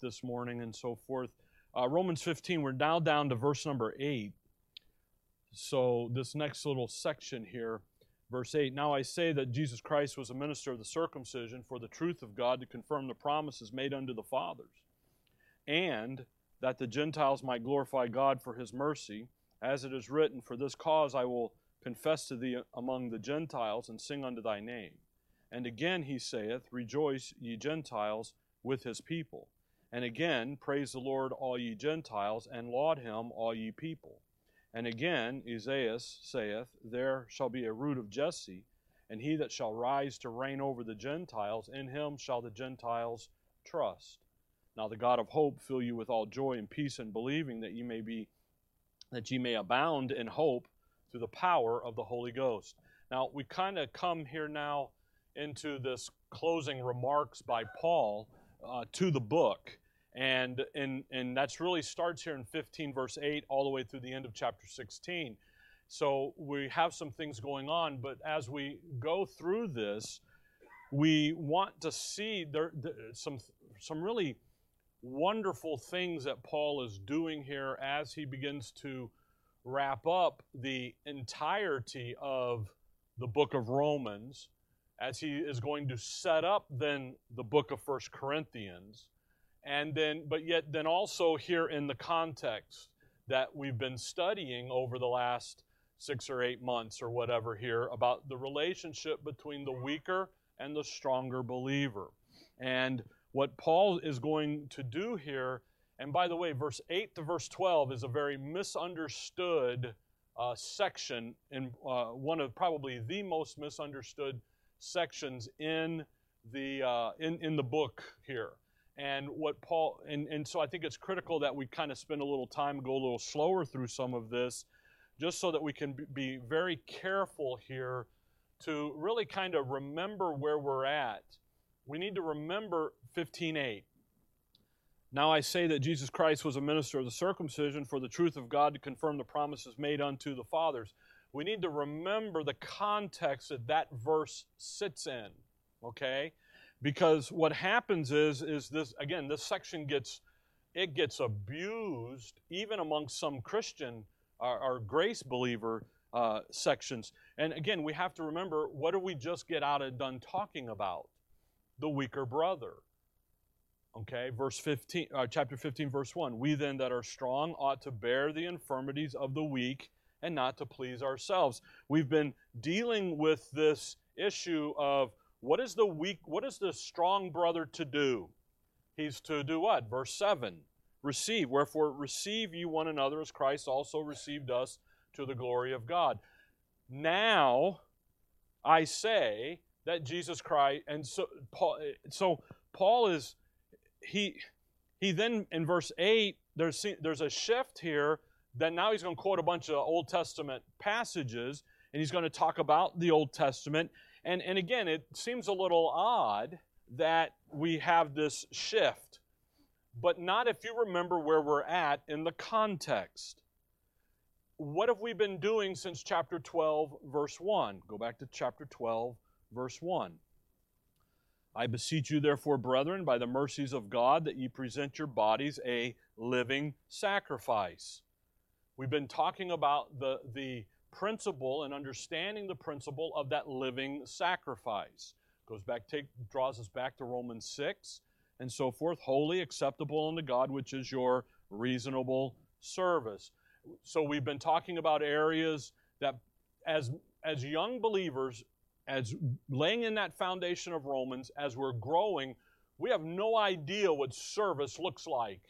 this morning and so forth. Uh, Romans 15, we're now down to verse number 8. So, this next little section here, verse 8 Now I say that Jesus Christ was a minister of the circumcision for the truth of God to confirm the promises made unto the fathers, and that the Gentiles might glorify God for his mercy, as it is written, For this cause I will confess to thee among the Gentiles and sing unto thy name. And again he saith, Rejoice, ye Gentiles, with his people. And again, Praise the Lord, all ye Gentiles, and laud him, all ye people. And again, Isaiah saith, There shall be a root of Jesse, and he that shall rise to reign over the Gentiles, in him shall the Gentiles trust. Now the God of hope fill you with all joy and peace in believing that ye may be that ye may abound in hope through the power of the Holy Ghost. Now we kind of come here now into this closing remarks by Paul uh, to the book. And, and, and that's really starts here in 15, verse 8, all the way through the end of chapter 16. So we have some things going on, but as we go through this, we want to see there, there, some, some really wonderful things that Paul is doing here as he begins to wrap up the entirety of the book of Romans as he is going to set up then the book of First Corinthians. And then, but yet, then also here in the context that we've been studying over the last six or eight months or whatever here about the relationship between the weaker and the stronger believer. And what Paul is going to do here, and by the way, verse 8 to verse 12 is a very misunderstood uh, section, in uh, one of probably the most misunderstood sections in the uh, in in the book here. And what Paul and, and so I think it's critical that we kind of spend a little time, go a little slower through some of this, just so that we can be very careful here to really kind of remember where we're at. We need to remember 15:8. Now I say that Jesus Christ was a minister of the circumcision for the truth of God to confirm the promises made unto the fathers we need to remember the context that that verse sits in, okay? Because what happens is, is this, again, this section gets, it gets abused even amongst some Christian or, grace believer uh, sections. And again, we have to remember, what did we just get out of done talking about? The weaker brother. Okay, verse 15, uh, chapter 15, verse 1. We then that are strong ought to bear the infirmities of the weak and not to please ourselves. We've been dealing with this issue of what is the weak, what is the strong brother to do? He's to do what? Verse 7 Receive. Wherefore, receive you one another as Christ also received us to the glory of God. Now, I say that Jesus Christ, and so Paul, so Paul is, he, he then in verse 8, there's, there's a shift here then now he's going to quote a bunch of Old Testament passages and he's going to talk about the Old Testament. And, and again, it seems a little odd that we have this shift, but not if you remember where we're at in the context. What have we been doing since chapter 12, verse 1? Go back to chapter 12, verse 1. I beseech you, therefore, brethren, by the mercies of God, that ye present your bodies a living sacrifice We've been talking about the, the principle and understanding the principle of that living sacrifice. Goes back, take, draws us back to Romans 6 and so forth. Holy, acceptable unto God, which is your reasonable service. So we've been talking about areas that as, as young believers, as laying in that foundation of Romans, as we're growing, we have no idea what service looks like.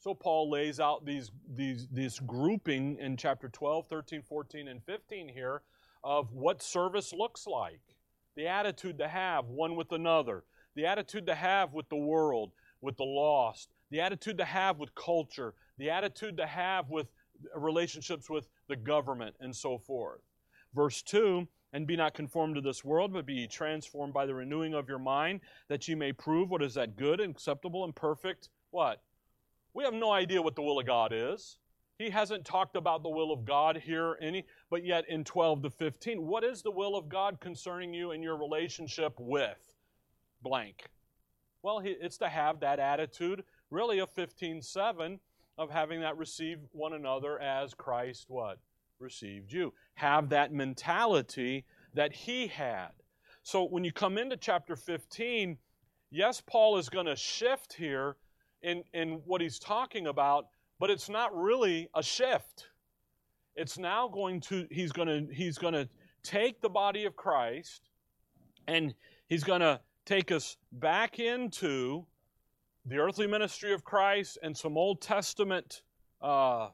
So Paul lays out these, these, this grouping in chapter 12, 13, 14, and 15 here of what service looks like. The attitude to have one with another, the attitude to have with the world, with the lost, the attitude to have with culture, the attitude to have with relationships with the government, and so forth. Verse 2 And be not conformed to this world, but be transformed by the renewing of your mind, that ye may prove what is that good and acceptable and perfect. What? We have no idea what the will of God is. He hasn't talked about the will of God here any, but yet in 12 to 15, what is the will of God concerning you and your relationship with blank? Well, it's to have that attitude, really of 15:7 of having that receive one another as Christ what? Received you. Have that mentality that he had. So when you come into chapter 15, yes, Paul is going to shift here in, in what he's talking about, but it's not really a shift. It's now going to, he's going to, he's going to take the body of Christ and he's going to take us back into the earthly ministry of Christ and some Old Testament uh,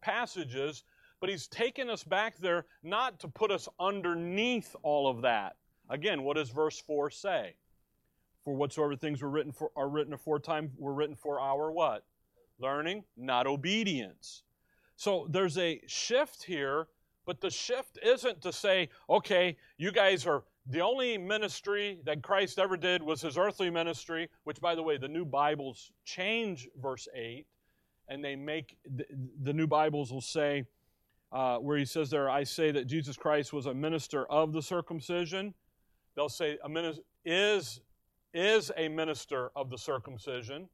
passages, but he's taken us back there not to put us underneath all of that. Again, what does verse 4 say? For whatsoever things were written for are written aforetime were written for our what? Learning, not obedience. So there's a shift here, but the shift isn't to say, okay, you guys are the only ministry that Christ ever did was his earthly ministry, which, by the way, the new Bibles change verse 8, and they make the, the new Bibles will say, uh, where he says there, I say that Jesus Christ was a minister of the circumcision. They'll say a minister is is a minister of the circumcision.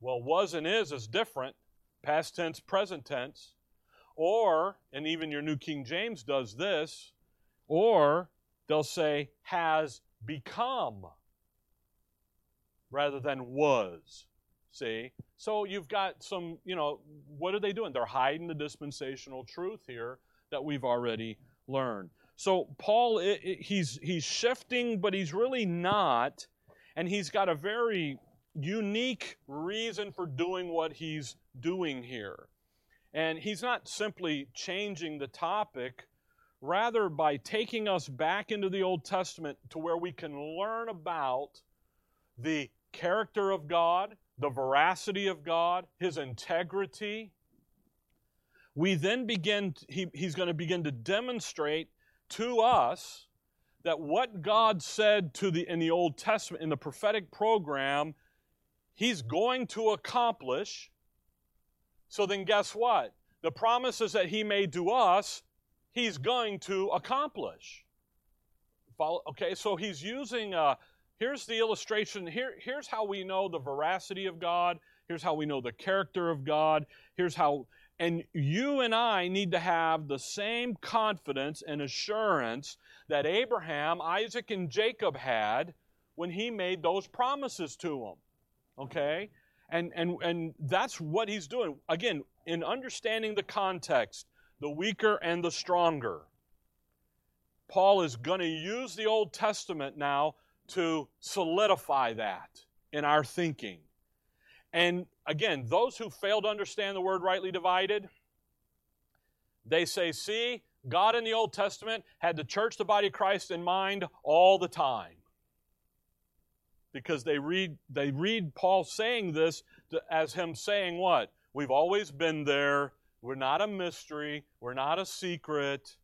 Well, was and is is different, past tense, present tense. Or, and even your New King James does this, or they'll say has become rather than was. See? So you've got some, you know, what are they doing? They're hiding the dispensational truth here that we've already learned. So Paul, he's he's shifting, but he's really not, and he's got a very unique reason for doing what he's doing here. And he's not simply changing the topic, rather by taking us back into the Old Testament to where we can learn about the character of God, the veracity of God, His integrity. We then begin, he, he's going to begin to demonstrate to us that what God said to the, in the Old Testament, in the prophetic program, He's going to accomplish. So then, guess what? The promises that He made to us, he's going to accomplish. Follow, okay, so he's using, uh, here's the illustration. Here, here's how we know the veracity of God. Here's how we know the character of God. Here's how, and you and I need to have the same confidence and assurance that Abraham, Isaac, and Jacob had when he made those promises to them. Okay? And, and, and that's what he's doing. Again, in understanding the context, the weaker and the stronger. Paul is going to use the Old Testament now to solidify that in our thinking. And again, those who fail to understand the word rightly divided, they say, see, God in the Old Testament had the church, the body of Christ in mind all the time. Because they read, they read Paul saying this as him saying what? We've always been there. We're not a mystery. We're not a secret.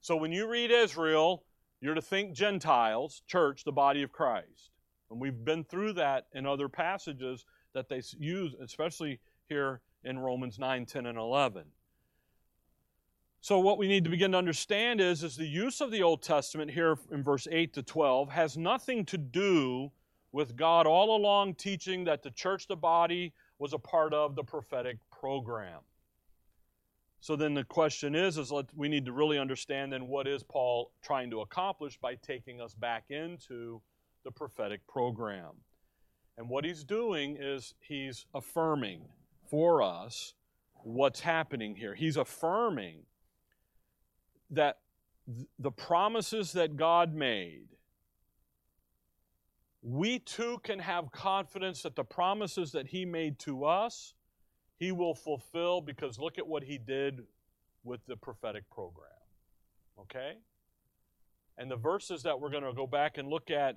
So when you read Israel, you're to think Gentiles, church, the body of Christ. And we've been through that in other passages that they use, especially here in Romans 9, 10, and 11. So what we need to begin to understand is, is the use of the Old Testament here in verse 8 to 12 has nothing to do with God all along teaching that the church, the body, was a part of the prophetic program. So then the question is, is let, we need to really understand then what is Paul trying to accomplish by taking us back into the prophetic program. And what he's doing is he's affirming for us what's happening here. He's affirming that th- the promises that God made, we too can have confidence that the promises that he made to us he will fulfill because look at what he did with the prophetic program. Okay? And the verses that we're going to go back and look at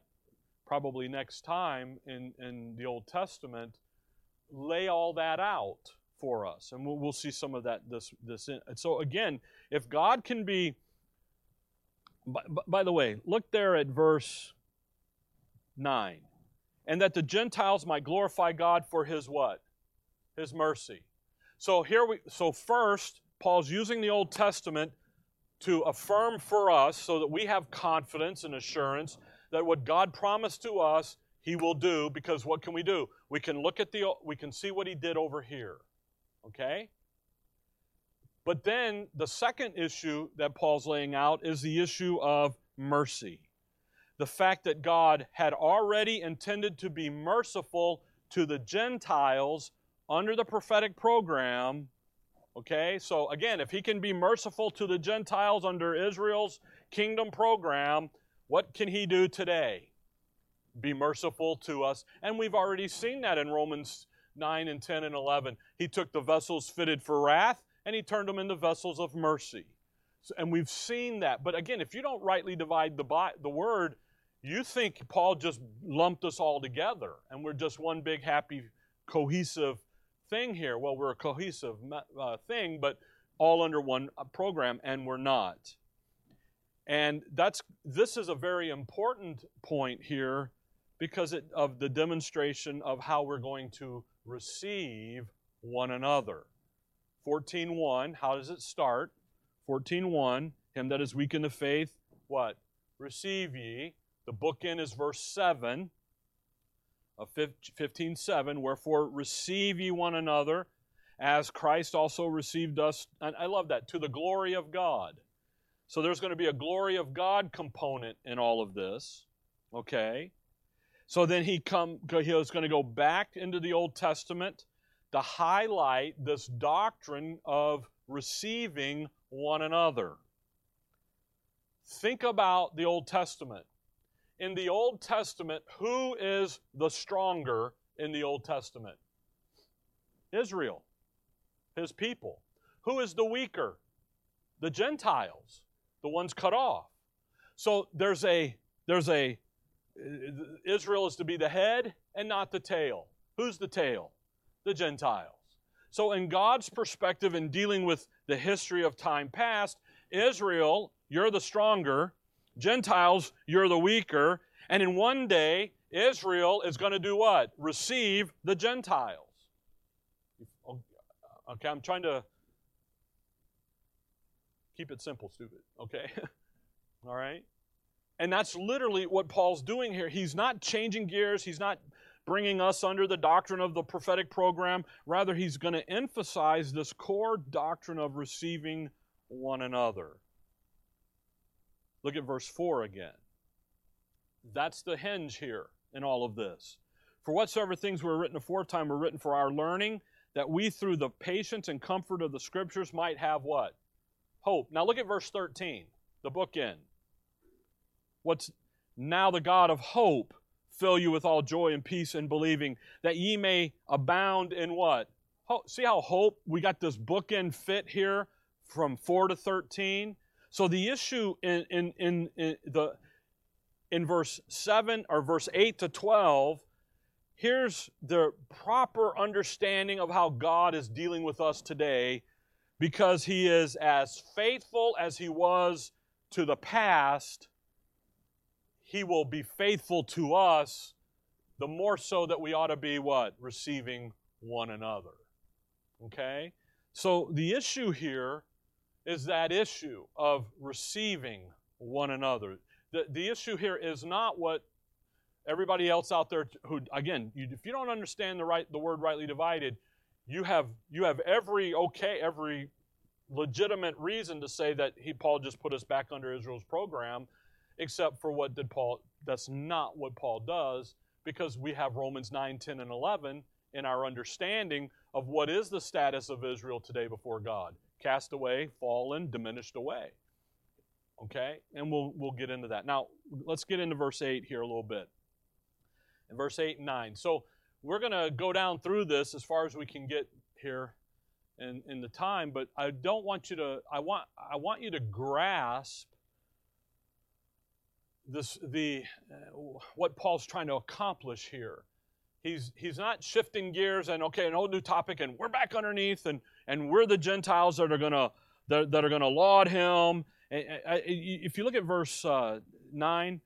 probably next time in, in the Old Testament lay all that out for us. And we'll, we'll see some of that this this in. So again, if God can be by, by the way, look there at verse 9. And that the Gentiles might glorify God for his what? his mercy. So here we so first Paul's using the Old Testament to affirm for us so that we have confidence and assurance that what God promised to us, he will do because what can we do? We can look at the we can see what he did over here. Okay? But then the second issue that Paul's laying out is the issue of mercy. The fact that God had already intended to be merciful to the Gentiles under the prophetic program. Okay, so again, if he can be merciful to the Gentiles under Israel's kingdom program, what can he do today? Be merciful to us. And we've already seen that in Romans 9 and 10 and 11. He took the vessels fitted for wrath and he turned them into vessels of mercy. So, and we've seen that. But again, if you don't rightly divide the, the word, you think Paul just lumped us all together and we're just one big happy cohesive thing here. Well, we're a cohesive uh, thing, but all under one uh, program, and we're not. And that's this is a very important point here because it, of the demonstration of how we're going to receive one another. 14.1, how does it start? 14.1, him that is weak in the faith, what? Receive ye. The bookend is verse 7 of 15.7, wherefore receive ye one another as Christ also received us. And I love that, to the glory of God. So there's going to be a glory of God component in all of this. Okay? So then he come he was going to go back into the Old Testament to highlight this doctrine of receiving one another. Think about the Old Testament. In the Old Testament, who is the stronger in the Old Testament? Israel, his people. Who is the weaker? The Gentiles, the ones cut off. So there's a there's a Israel is to be the head and not the tail. Who's the tail? The Gentiles. So, in God's perspective, in dealing with the history of time past, Israel, you're the stronger. Gentiles, you're the weaker. And in one day, Israel is going to do what? Receive the Gentiles. Okay, I'm trying to keep it simple, stupid. Okay? All right? And that's literally what Paul's doing here. He's not changing gears, he's not bringing us under the doctrine of the prophetic program. Rather, he's going to emphasize this core doctrine of receiving one another. Look at verse 4 again. That's the hinge here in all of this. For whatsoever things were written aforetime were written for our learning, that we through the patience and comfort of the scriptures might have what? Hope. Now look at verse 13, the bookend. What's now the God of hope fill you with all joy and peace in believing that ye may abound in what? See how hope, we got this bookend fit here from 4 to 13. So the issue in, in, in, in, the, in verse 7 or verse 8 to 12, here's the proper understanding of how God is dealing with us today because he is as faithful as he was to the past he will be faithful to us, the more so that we ought to be what? Receiving one another. Okay? So the issue here is that issue of receiving one another. The, the issue here is not what everybody else out there who again you, if you don't understand the right the word rightly divided you have you have every okay every legitimate reason to say that he paul just put us back under israel's program except for what did Paul, that's not what Paul does because we have Romans 9, 10, and 11 in our understanding of what is the status of Israel today before God cast away, fallen, diminished away. Okay? And we'll, we'll get into that. Now, let's get into verse 8 here a little bit. In verse 8 and 9. So, we're going to go down through this as far as we can get here in, in the time, but I don't want you to, I want, I want you to grasp this, the, uh, what Paul's trying to accomplish here. He's, he's not shifting gears and, okay, an old new topic, and we're back underneath, and, and we're the Gentiles that are going to that, that, are to laud him. If you look at verse uh, 9,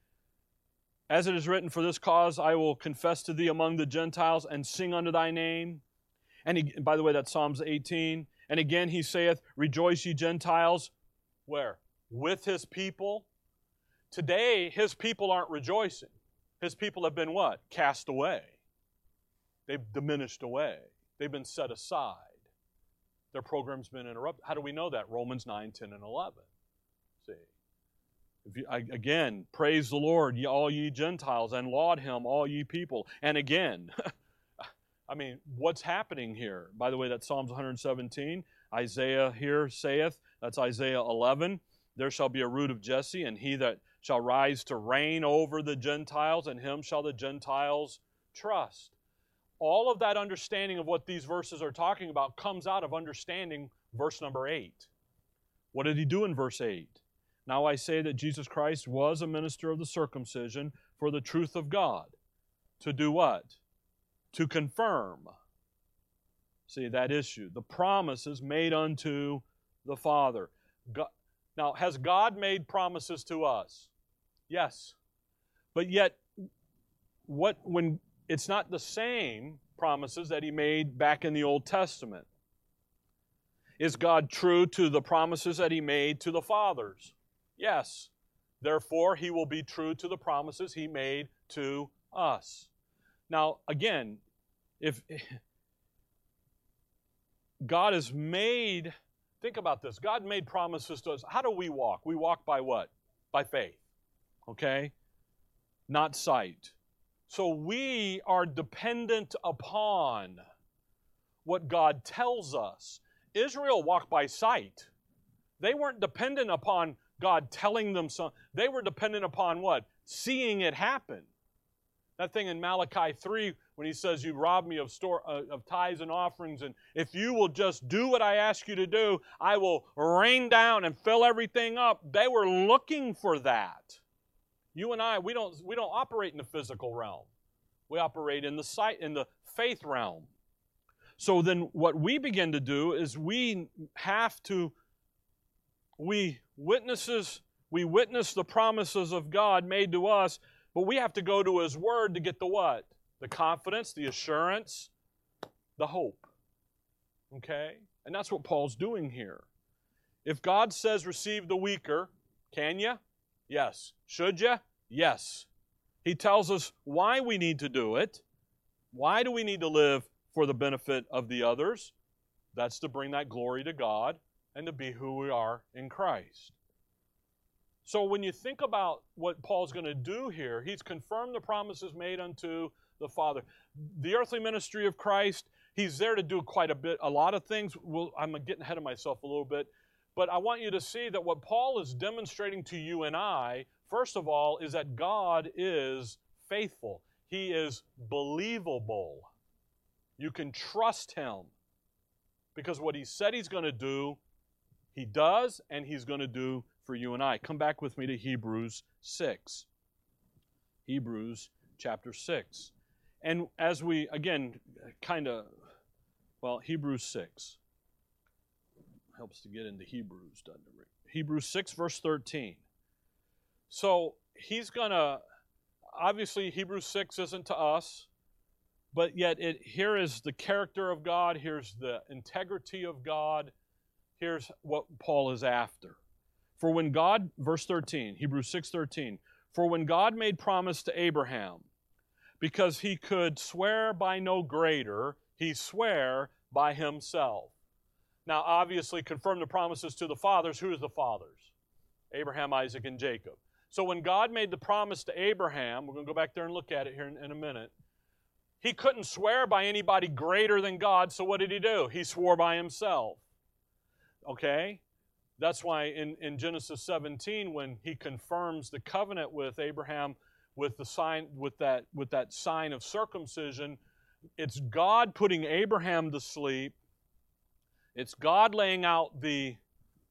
as it is written, For this cause I will confess to thee among the Gentiles and sing unto thy name. And he, by the way, that's Psalms 18. And again he saith, Rejoice ye Gentiles. Where? With his people. Today, his people aren't rejoicing. His people have been what? Cast away. They've diminished away. They've been set aside. Their program's been interrupted. How do we know that? Romans 9, 10, and 11. See? You, again, praise the Lord, ye, all ye Gentiles, and laud him, all ye people. And again, I mean, what's happening here? By the way, that's Psalms 117. Isaiah here saith, that's Isaiah 11. There shall be a root of Jesse, and he that shall rise to reign over the Gentiles, and him shall the Gentiles trust. All of that understanding of what these verses are talking about comes out of understanding verse number 8. What did he do in verse 8? Now I say that Jesus Christ was a minister of the circumcision for the truth of God. To do what? To confirm. See, that issue. The promises made unto the Father. God, now, has God made promises to us? Yes. But yet, what when it's not the same promises that he made back in the Old Testament. Is God true to the promises that he made to the fathers? Yes. Therefore, he will be true to the promises he made to us. Now, again, if God has made, think about this God made promises to us. How do we walk? We walk by what? By faith. Okay? Not sight. So we are dependent upon what God tells us. Israel walked by sight. They weren't dependent upon God telling them something. They were dependent upon what? Seeing it happen. That thing in Malachi 3 when he says, You rob me of, store, uh, of tithes and offerings, and if you will just do what I ask you to do, I will rain down and fill everything up. They were looking for that. You and I, we don't, we don't operate in the physical realm. We operate in the sight, in the faith realm. So then what we begin to do is we have to, we witnesses, we witness the promises of God made to us, but we have to go to His Word to get the what? The confidence, the assurance, the hope. Okay? And that's what Paul's doing here. If God says receive the weaker, can you? Yes. Should you? Yes. He tells us why we need to do it. Why do we need to live for the benefit of the others? That's to bring that glory to God and to be who we are in Christ. So when you think about what Paul's going to do here, he's confirmed the promises made unto the Father. The earthly ministry of Christ, he's there to do quite a bit, a lot of things. Well, I'm getting ahead of myself a little bit. But I want you to see that what Paul is demonstrating to you and I First of all, is that God is faithful, He is believable. You can trust Him because what He said He's going to do, He does, and He's going to do for you and I. Come back with me to Hebrews 6. Hebrews chapter 6. And as we, again, kind of, well, Hebrews 6 helps to get into Hebrews, doesn't it? Hebrews 6, verse 13. So he's going to, obviously, Hebrews 6 isn't to us, but yet it, here is the character of God, here's the integrity of God, here's what Paul is after. For when God, verse 13, Hebrews 6 13, for when God made promise to Abraham, because he could swear by no greater, he sware by himself. Now, obviously, confirm the promises to the fathers. Who is the fathers? Abraham, Isaac, and Jacob. So when God made the promise to Abraham, we're going to go back there and look at it here in, in a minute. He couldn't swear by anybody greater than God, so what did he do? He swore by himself. Okay? That's why in, in Genesis 17, when he confirms the covenant with Abraham with the sign with that with that sign of circumcision, it's God putting Abraham to sleep. It's God laying out the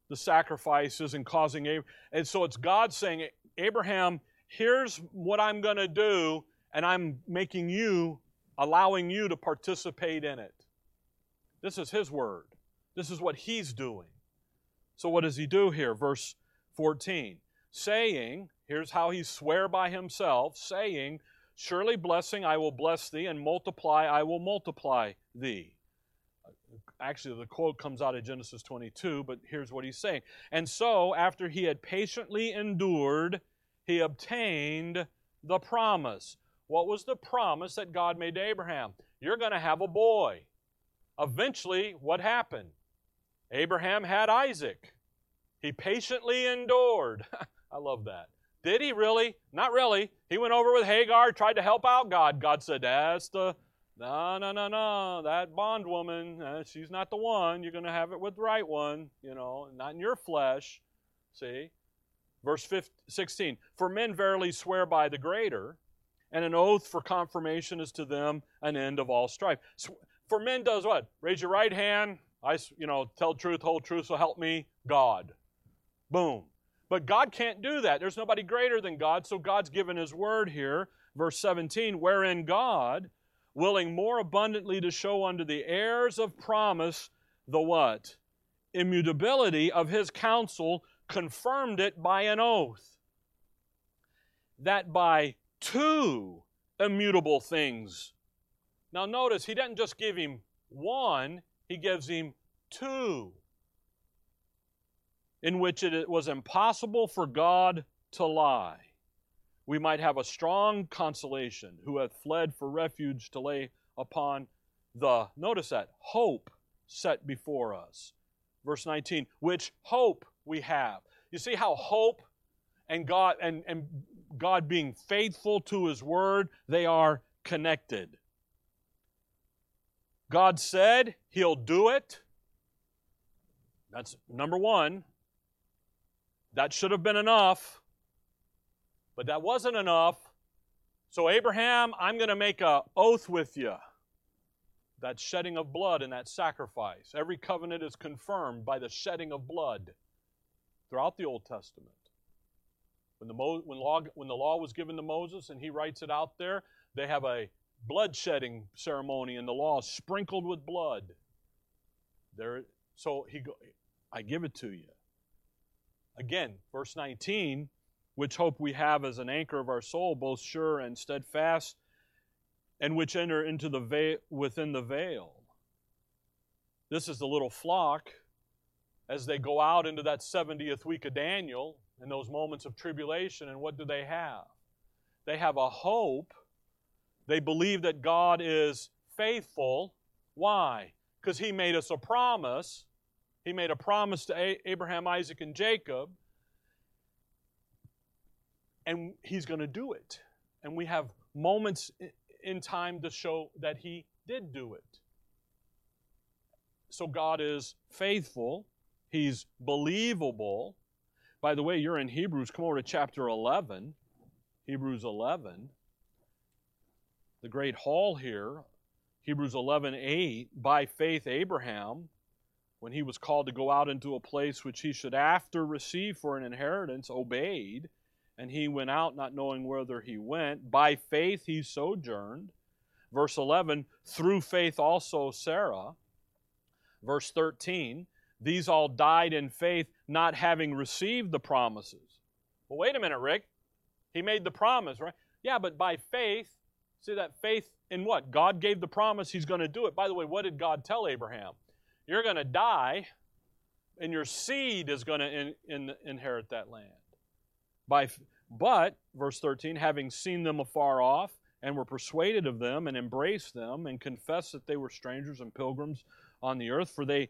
the sacrifices and causing Abraham. And so it's God saying, Abraham, here's what I'm going to do, and I'm making you, allowing you to participate in it. This is his word. This is what he's doing. So, what does he do here? Verse 14 saying, here's how he swear by himself, saying, Surely blessing I will bless thee, and multiply I will multiply thee. Actually, the quote comes out of Genesis 22, but here's what he's saying. And so, after he had patiently endured, he obtained the promise. what was the promise that God made to Abraham? You're going to have a boy. Eventually, what happened? Abraham had Isaac. He patiently endured. I love that. Did he really? Not really. He went over with Hagar, tried to help out God. God said, That's the, no, no, no, no. That bondwoman, uh, she's not the one. You're going to have it with the right one, you know, not in your flesh. See? Verse 15, 16 For men verily swear by the greater, and an oath for confirmation is to them an end of all strife. For men does what? Raise your right hand. I, you know, tell truth, whole truth, so help me, God. Boom. But God can't do that. There's nobody greater than God, so God's given His word here. Verse 17, wherein God, willing more abundantly to show unto the heirs of promise the what? Immutability of His counsel, confirmed it by an oath. That by two immutable things. Now notice, He doesn't just give him one, He gives him two in which it was impossible for God to lie. We might have a strong consolation who hath fled for refuge to lay upon the, notice that, hope set before us. Verse 19, which hope we have. You see how hope and God and, and God being faithful to his word, they are connected. God said he'll do it. That's number one. That should have been enough, but that wasn't enough. So, Abraham, I'm going to make a oath with you. That shedding of blood and that sacrifice. Every covenant is confirmed by the shedding of blood throughout the Old Testament. When the, Mo- when, law, when the law was given to Moses and he writes it out there, they have a blood shedding ceremony and the law sprinkled with blood. There, so he go, I give it to you. Again, verse 19, which hope we have as an anchor of our soul, both sure and steadfast, and which enter into the veil, within the veil. This is the little flock as they go out into that 70th week of Daniel in those moments of tribulation. And what do they have? They have a hope. They believe that God is faithful. Why? Because He made us a promise he made a promise to Abraham, Isaac, and Jacob, and He's going to do it. And we have moments in time to show that He did do it. So God is faithful, He's believable. By the way, you're in Hebrews. Come over to chapter 11. Hebrews 11. The great hall here, Hebrews 11 8. By faith, Abraham when he was called to go out into a place which he should after receive for an inheritance, obeyed, and he went out not knowing whither he went. By faith he sojourned. Verse 11, through faith also Sarah. Verse 13, these all died in faith, not having received the promises. Well, wait a minute, Rick. He made the promise, right? Yeah, but by faith, see that faith in what? God gave the promise, he's going to do it. By the way, what did God tell Abraham? You're going to die, and your seed is going to in, in, inherit that land. By, but, verse 13, having seen them afar off, and were persuaded of them, and embraced them, and confessed that they were strangers and pilgrims on the earth, for they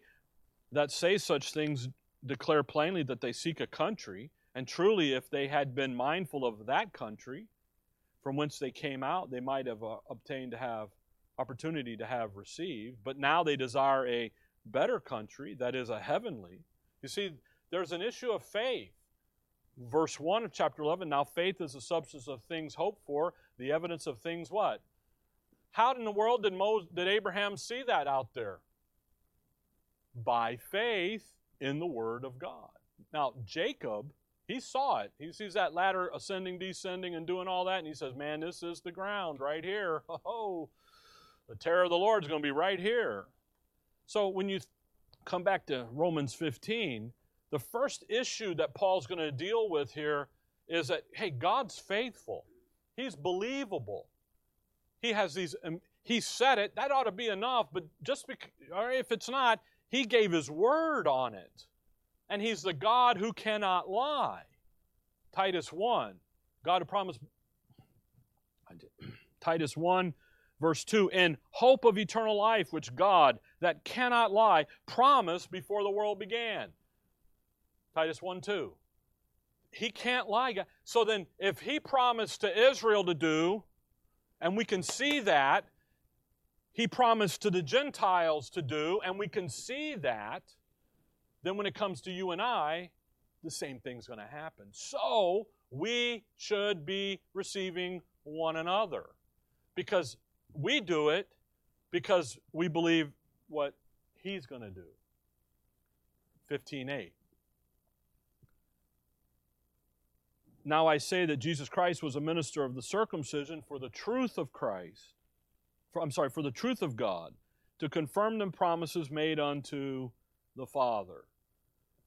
that say such things declare plainly that they seek a country. And truly, if they had been mindful of that country from whence they came out, they might have uh, obtained to have opportunity to have received. But now they desire a better country that is a heavenly. You see, there's an issue of faith. Verse 1 of chapter 11 now faith is the substance of things hoped for, the evidence of things what? How in the world did, Moses, did Abraham see that out there? By faith in the Word of God. Now, Jacob, he saw it. He sees that ladder ascending, descending, and doing all that, and he says, Man, this is the ground right here. Oh, the terror of the Lord is going to be right here. So when you come back to Romans 15, the first issue that Paul's going to deal with here is that, hey, God's faithful. He's believable. He has these, um, he said it, that ought to be enough, but just because, or if it's not, he gave his word on it. And he's the God who cannot lie. Titus 1, God who promised, Titus 1, verse 2 In hope of eternal life, which God, that cannot lie, promised before the world began. Titus 1 2. He can't lie. So then, if he promised to Israel to do, and we can see that, he promised to the Gentiles to do, and we can see that, then when it comes to you and I, the same thing's going to happen. So we should be receiving one another because we do it because we believe what he's going to do. 15:8 Now I say that Jesus Christ was a minister of the circumcision for the truth of Christ. For, I'm sorry, for the truth of God, to confirm the promises made unto the Father.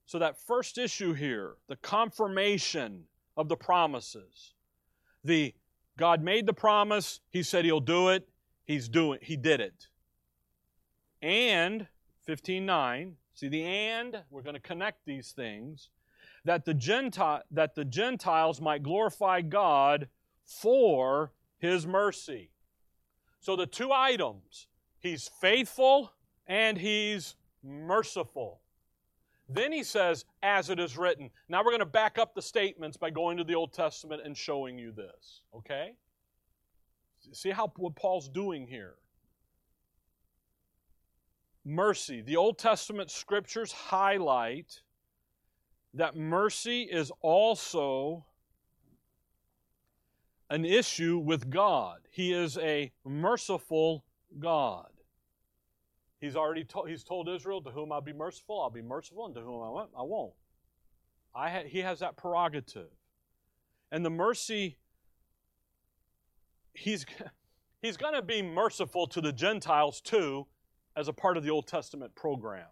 So that first issue here, the confirmation of the promises. The God made the promise, he said he'll do it, he's doing he did it. And 15:9, see the and, we're going to connect these things that the, Gentile, that the Gentiles might glorify God for his mercy. So the two items, he's faithful and he's merciful. Then he says, as it is written. Now we're going to back up the statements by going to the Old Testament and showing you this. Okay? See how what Paul's doing here. Mercy. The Old Testament scriptures highlight that mercy is also an issue with God. He is a merciful God. He's already told, he's told Israel, to whom I'll be merciful, I'll be merciful, and to whom I won't, I won't. I ha- he has that prerogative. And the mercy, he's, he's going to be merciful to the Gentiles too, as a part of the Old Testament program.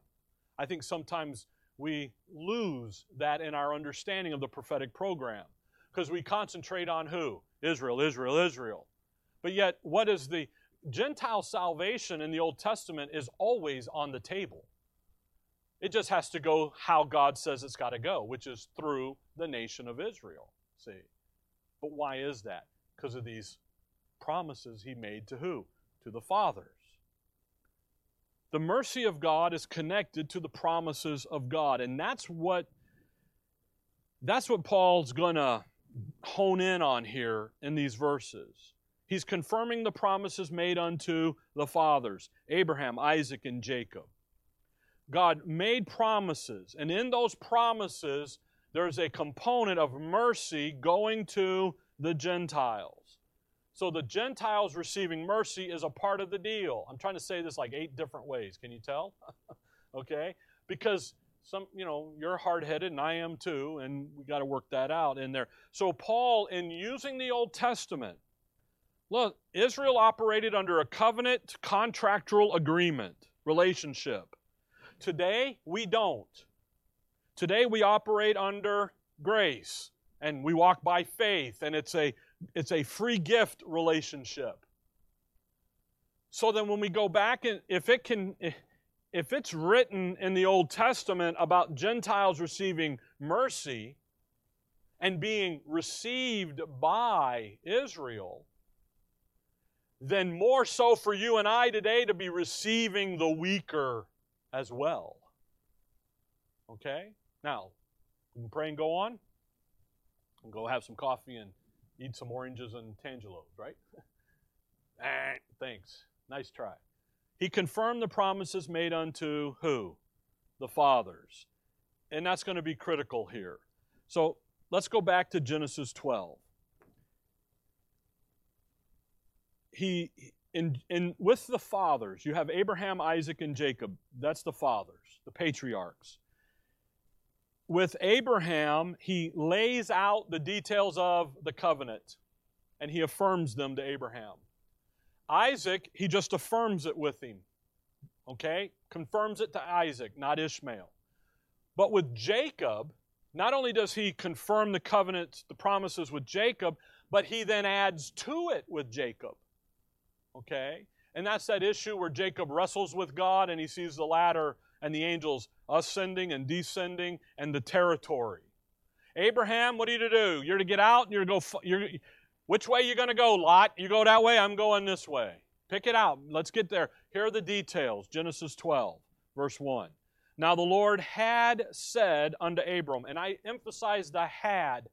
I think sometimes we lose that in our understanding of the prophetic program because we concentrate on who? Israel, Israel, Israel. But yet, what is the Gentile salvation in the Old Testament is always on the table. It just has to go how God says it's got to go, which is through the nation of Israel. See? But why is that? Because of these promises he made to who? To the fathers. The mercy of God is connected to the promises of God. And that's what that's what Paul's going to hone in on here in these verses. He's confirming the promises made unto the fathers, Abraham, Isaac, and Jacob. God made promises, and in those promises, there's a component of mercy going to the Gentiles. So the Gentiles receiving mercy is a part of the deal. I'm trying to say this like eight different ways. Can you tell? okay? Because some, you know, you're hard-headed and I am too, and we got to work that out in there. So Paul, in using the Old Testament, look, Israel operated under a covenant contractual agreement relationship. Today, we don't. Today, we operate under grace and we walk by faith, and it's a it's a free gift relationship. So then when we go back and if it can if it's written in the Old Testament about Gentiles receiving mercy and being received by Israel, then more so for you and I today to be receiving the weaker as well. Okay? Now, we can pray and go on. And go have some coffee and eat some oranges and tangelos, right? eh, thanks. Nice try. He confirmed the promises made unto who? The fathers. And that's going to be critical here. So let's go back to Genesis 12. He in, in with the fathers, you have Abraham, Isaac, and Jacob. That's the fathers, the patriarchs with Abraham, he lays out the details of the covenant and he affirms them to Abraham. Isaac, he just affirms it with him. Okay? Confirms it to Isaac, not Ishmael. But with Jacob, not only does he confirm the covenant, the promises with Jacob, but he then adds to it with Jacob. Okay? And that's that issue where Jacob wrestles with God and he sees the ladder and the angels ascending and descending and the territory. Abraham, what are you to do? You're to get out and you're to go. You're, Which way you going to go, Lot? You go that way, I'm going this way. Pick it out. Let's get there. Here are the details. Genesis 12, verse 1. Now the Lord had said unto Abram, and I emphasize the had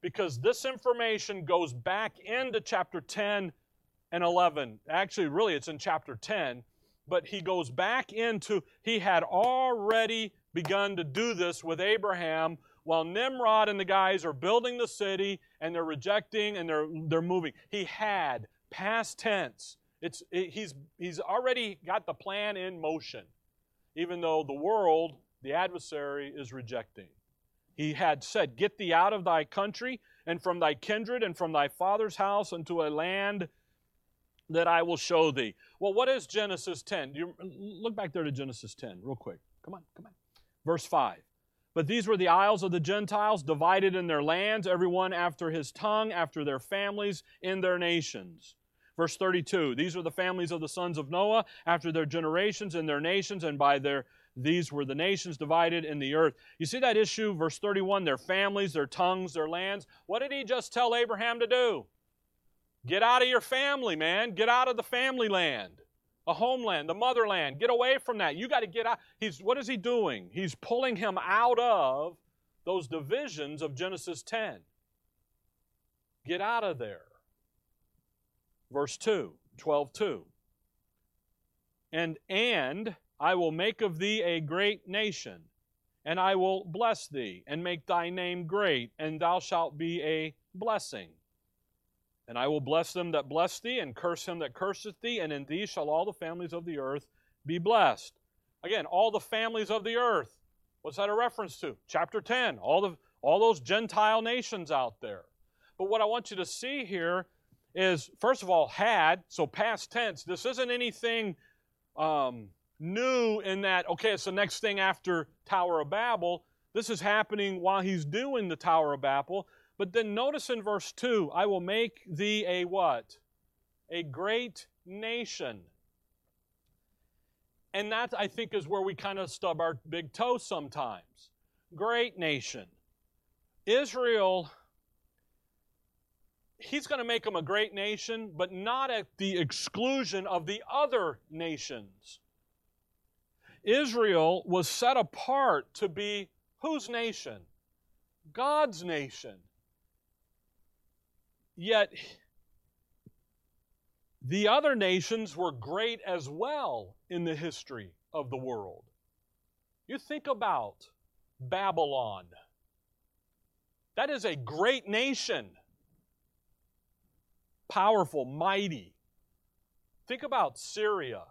because this information goes back into chapter 10 and 11. Actually, really, it's in chapter 10, but he goes back into, he had already begun to do this with Abraham while Nimrod and the guys are building the city and they're rejecting and they're, they're moving. He had, past tense. It's, it, he's, he's already got the plan in motion, even though the world, the adversary, is rejecting. He had said, Get thee out of thy country and from thy kindred and from thy father's house unto a land that I will show thee. Well, what is Genesis 10? You, look back there to Genesis 10 real quick. Come on, come on. Verse 5. But these were the isles of the Gentiles, divided in their lands, everyone after his tongue, after their families, in their nations. Verse 32 These were the families of the sons of Noah, after their generations, in their nations, and by their these were the nations divided in the earth. You see that issue, verse 31 their families, their tongues, their lands. What did he just tell Abraham to do? Get out of your family, man. Get out of the family land a homeland, the motherland. Get away from that. You got to get out. He's what is he doing? He's pulling him out of those divisions of Genesis 10. Get out of there. Verse 2, 12 2. And and I will make of thee a great nation, and I will bless thee, and make thy name great, and thou shalt be a blessing. And I will bless them that bless thee, and curse him that curseth thee, and in thee shall all the families of the earth be blessed. Again, all the families of the earth. What's that a reference to? Chapter 10. All the all those Gentile nations out there. But what I want you to see here is, first of all, had, so past tense. This isn't anything um, new in that, okay, it's the next thing after Tower of Babel. This is happening while he's doing the Tower of Babel. But then notice in verse 2 I will make thee a what? A great nation. And that, I think, is where we kind of stub our big toe sometimes. Great nation. Israel, he's going to make them a great nation, but not at the exclusion of the other nations. Israel was set apart to be whose nation? God's nation. Yet, the other nations were great as well in the history of the world. You think about Babylon. That is a great nation. Powerful, mighty. Think about Syria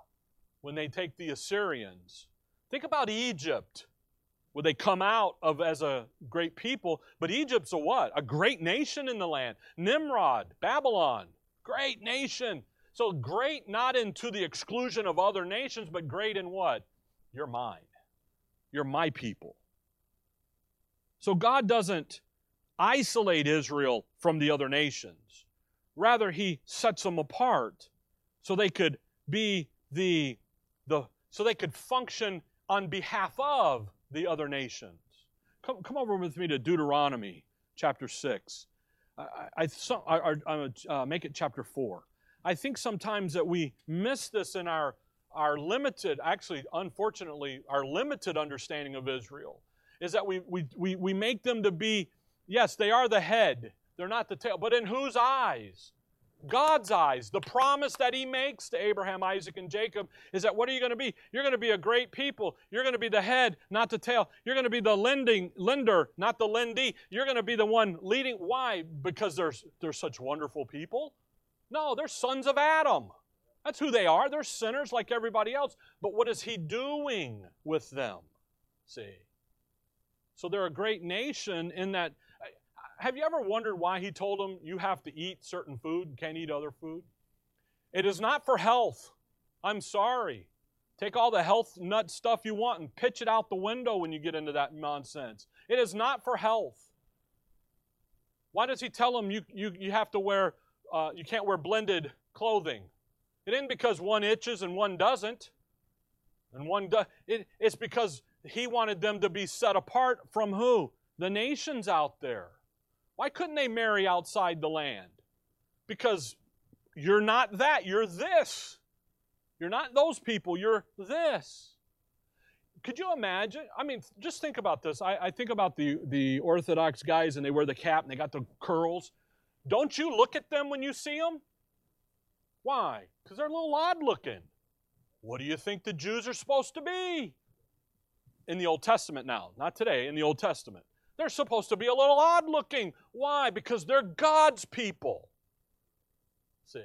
when they take the Assyrians. Think about Egypt would they come out of as a great people? But Egypt's a what? A great nation in the land. Nimrod, Babylon, great nation. So great not into the exclusion of other nations, but great in what? You're mine. You're my people. So God doesn't isolate Israel from the other nations. Rather, he sets them apart so they could be the, the so they could function on behalf of the other nations. Come, come over with me to Deuteronomy chapter 6. I, I, I, I uh, make it chapter 4. I think sometimes that we miss this in our, our limited, actually, unfortunately, our limited understanding of Israel, is that we, we, we, we make them to be, yes, they are the head, they're not the tail, but in whose eyes? God's eyes, the promise that He makes to Abraham, Isaac, and Jacob is that what are you going to be? You're going to be a great people. You're going to be the head, not the tail. You're going to be the lending lender, not the lendee. You're going to be the one leading. Why? Because they're, they're such wonderful people? No, they're sons of Adam. That's who they are. They're sinners like everybody else. But what is He doing with them? See? So they're a great nation in that have you ever wondered why he told them you have to eat certain food and can't eat other food? It is not for health. I'm sorry. Take all the health nut stuff you want and pitch it out the window when you get into that nonsense. It is not for health. Why does he tell them you, you, you have to wear, uh, you can't wear blended clothing? It isn't because one itches and one doesn't. And one does. It, it's because he wanted them to be set apart from who? The nations out there. Why couldn't they marry outside the land? Because you're not that, you're this. You're not those people, you're this. Could you imagine? I mean, just think about this. I, I think about the, the Orthodox guys and they wear the cap and they got the curls. Don't you look at them when you see them? Why? Because they're a little odd looking. What do you think the Jews are supposed to be? In the Old Testament now, not today, in the Old Testament. They're supposed to be a little odd looking. Why? Because they're God's people. See?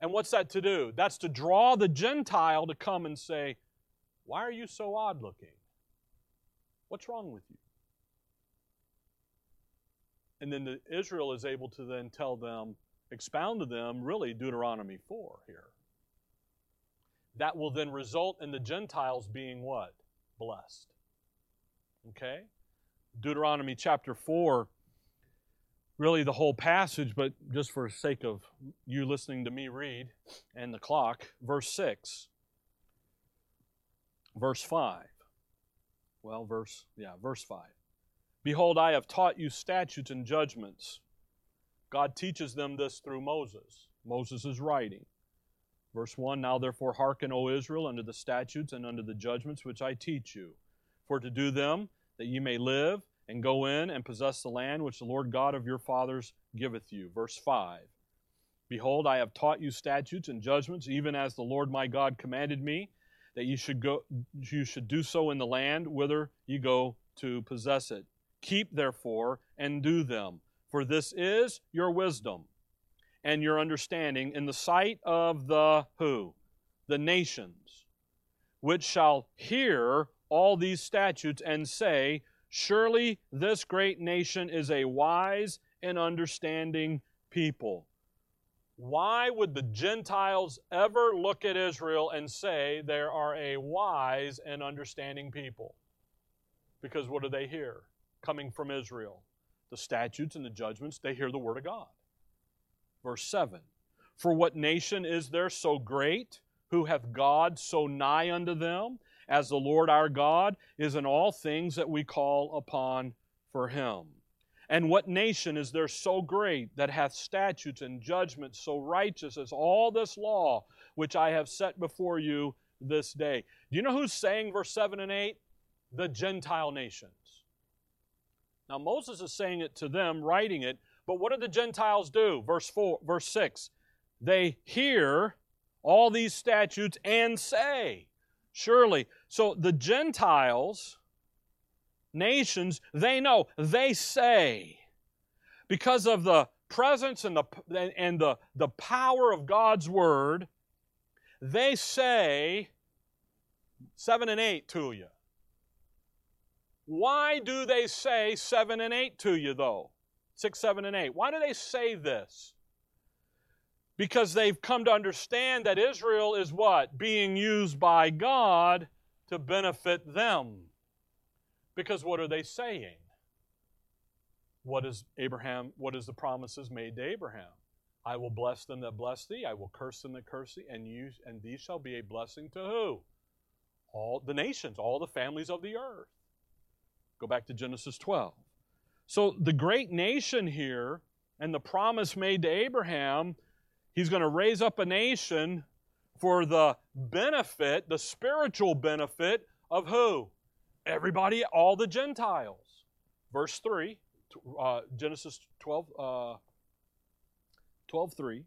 And what's that to do? That's to draw the Gentile to come and say, Why are you so odd looking? What's wrong with you? And then the, Israel is able to then tell them, expound to them, really, Deuteronomy 4 here. That will then result in the Gentiles being what? Blessed. Okay? Deuteronomy chapter 4, really the whole passage, but just for sake of you listening to me read and the clock, verse 6, verse 5. Well, verse, yeah, verse 5. Behold, I have taught you statutes and judgments. God teaches them this through Moses. Moses is writing. Verse 1 Now therefore hearken, O Israel, unto the statutes and unto the judgments which I teach you, for to do them, that ye may live, and go in and possess the land which the Lord God of your fathers giveth you. Verse 5 Behold, I have taught you statutes and judgments, even as the Lord my God commanded me, that you should go you should do so in the land whither ye go to possess it. Keep therefore and do them, for this is your wisdom and your understanding in the sight of the who? The nations, which shall hear all these statutes and say, Surely this great nation is a wise and understanding people. Why would the Gentiles ever look at Israel and say there are a wise and understanding people? Because what do they hear? coming from Israel. The statutes and the judgments, they hear the word of God. Verse 7 For what nation is there so great, who hath God so nigh unto them, as the Lord our God is in all things that we call upon for him? And what nation is there so great that hath statutes and judgments so righteous as all this law which I have set before you this day? Do you know who's saying verse 7 and 8? The Gentile nations. Now Moses is saying it to them, writing it, but what do the Gentiles do? Verse 4, verse 6. They hear all these statutes and say, surely. So the Gentiles, nations, they know, they say, because of the presence and the and the, the power of God's word, they say seven and eight to you. Why do they say 7 and 8 to you, though? 6, 7, and 8. Why do they say this? Because they've come to understand that Israel is what? Being used by God to benefit them. Because what are they saying? What is Abraham, what is the promises made to Abraham? I will bless them that bless thee, I will curse them that curse thee, and you and these shall be a blessing to who? All the nations, all the families of the earth. Go back to Genesis 12. So the great nation here and the promise made to Abraham, he's going to raise up a nation for the benefit, the spiritual benefit of who? Everybody, all the Gentiles. Verse 3, uh, Genesis 12, uh, 12 3.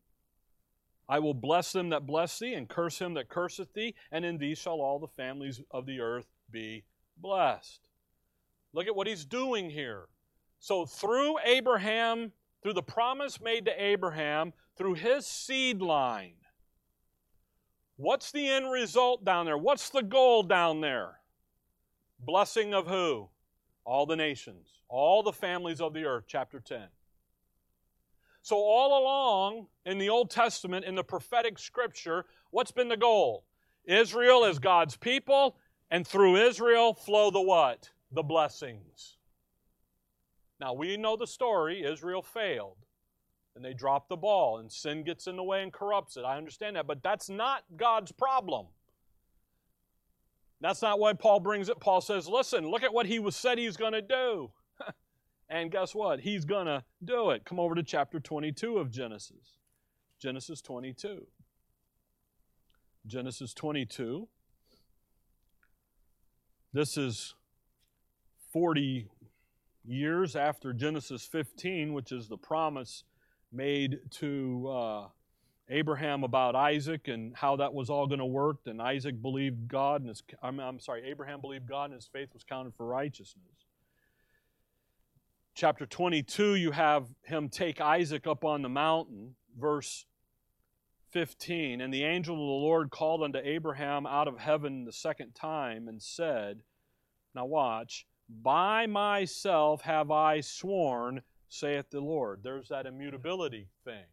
I will bless them that bless thee, and curse him that curseth thee, and in thee shall all the families of the earth be blessed. Look at what he's doing here. So, through Abraham, through the promise made to Abraham, through his seed line, what's the end result down there? What's the goal down there? Blessing of who? All the nations, all the families of the earth, chapter 10. So, all along in the Old Testament, in the prophetic scripture, what's been the goal? Israel is God's people, and through Israel flow the what? the blessings. Now, we know the story. Israel failed, and they dropped the ball, and sin gets in the way and corrupts it. I understand that, but that's not God's problem. That's not why Paul brings it. Paul says, listen, look at what he was said he's going to do. and guess what? He's going to do it. Come over to chapter 22 of Genesis. Genesis 22. Genesis 22. This is 40 years after Genesis 15, which is the promise made to uh, Abraham about Isaac and how that was all going to work. And Isaac believed God, and his, I'm, I'm sorry, Abraham believed God, and his faith was counted for righteousness. Chapter 22, you have him take Isaac up on the mountain, verse 15. And the angel of the Lord called unto Abraham out of heaven the second time and said, Now watch, by myself have I sworn, saith the Lord. There's that immutability thing.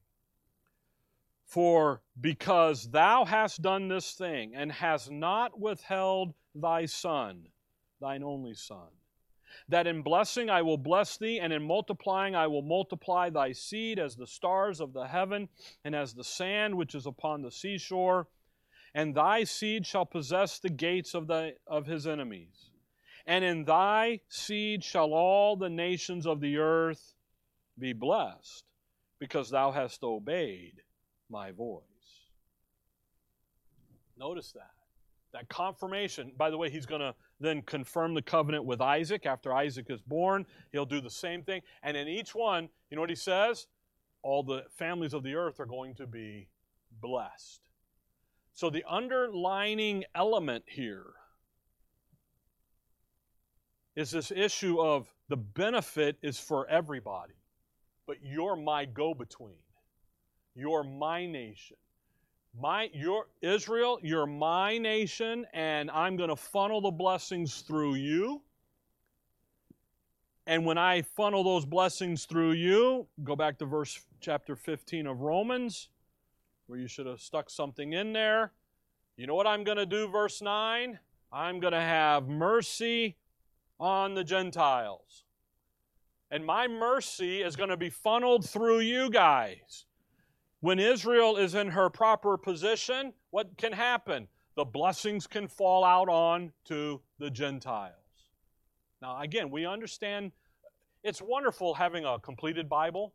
For because thou hast done this thing, and hast not withheld thy son, thine only son, that in blessing I will bless thee, and in multiplying I will multiply thy seed as the stars of the heaven, and as the sand which is upon the seashore, and thy seed shall possess the gates of, the, of his enemies. And in thy seed shall all the nations of the earth be blessed, because thou hast obeyed my voice. Notice that. That confirmation. By the way, he's going to then confirm the covenant with Isaac after Isaac is born. He'll do the same thing. And in each one, you know what he says? All the families of the earth are going to be blessed. So the underlining element here is this issue of the benefit is for everybody, but you're my go between. You're my nation. My, your Israel, you're my nation, and I'm going to funnel the blessings through you. And when I funnel those blessings through you, go back to verse chapter 15 of Romans, where you should have stuck something in there. You know what I'm going to do, verse 9? I'm going to have mercy on the Gentiles. And my mercy is going to be funneled through you guys. When Israel is in her proper position, what can happen? The blessings can fall out on to the Gentiles. Now, again, we understand it's wonderful having a completed Bible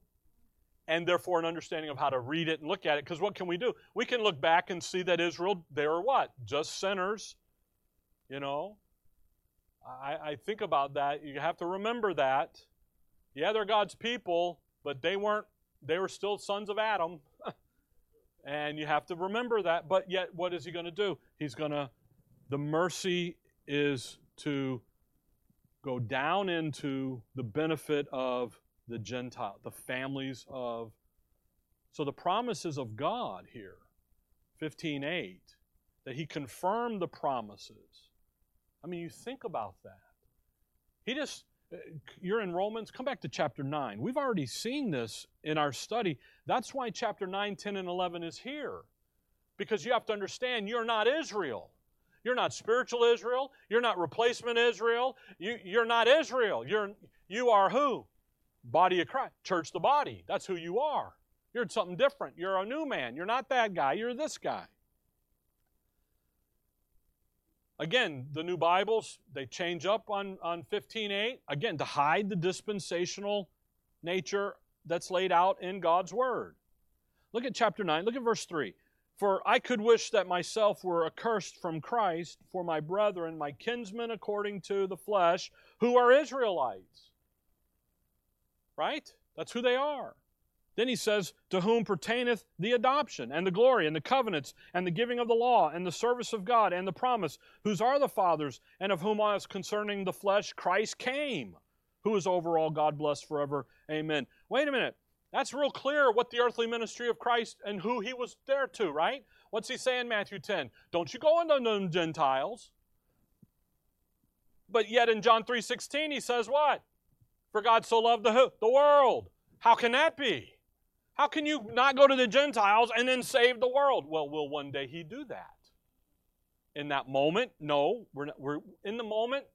and therefore an understanding of how to read it and look at it. Because what can we do? We can look back and see that Israel, they were what? Just sinners. You know? I, I think about that. You have to remember that. Yeah, they're God's people, but they weren't, they were still sons of Adam. And you have to remember that. But yet, what is he going to do? He's going to, the mercy is to go down into the benefit of the Gentile, the families of. So the promises of God here, 15:8, that he confirmed the promises. I mean, you think about that. He just uh, you're in Romans, come back to chapter 9. We've already seen this in our study. That's why chapter 9, 10, and 11 is here. Because you have to understand you're not Israel. You're not spiritual Israel. You're not replacement Israel. You, you're not Israel. You're, you are who? Body of Christ. Church, the body. That's who you are. You're something different. You're a new man. You're not that guy. You're this guy. Again, the new Bibles, they change up on, on 15.8, again, to hide the dispensational nature that's laid out in God's Word. Look at chapter 9, look at verse 3. For I could wish that myself were accursed from Christ for my brethren, my kinsmen according to the flesh, who are Israelites. Right? That's who they are. Then he says, To whom pertaineth the adoption, and the glory, and the covenants, and the giving of the law, and the service of God, and the promise, whose are the fathers, and of whom as concerning the flesh Christ came, who is over all God blessed forever. Amen. Wait a minute. That's real clear what the earthly ministry of Christ and who he was there to, right? What's he saying, in Matthew 10? Don't you go into them Gentiles. But yet in John 3.16 he says what? For God so loved the, the world. How can that be? How can you not go to the Gentiles and then save the world? Well, will one day he do that? In that moment? No, we're, not, we're in the moment.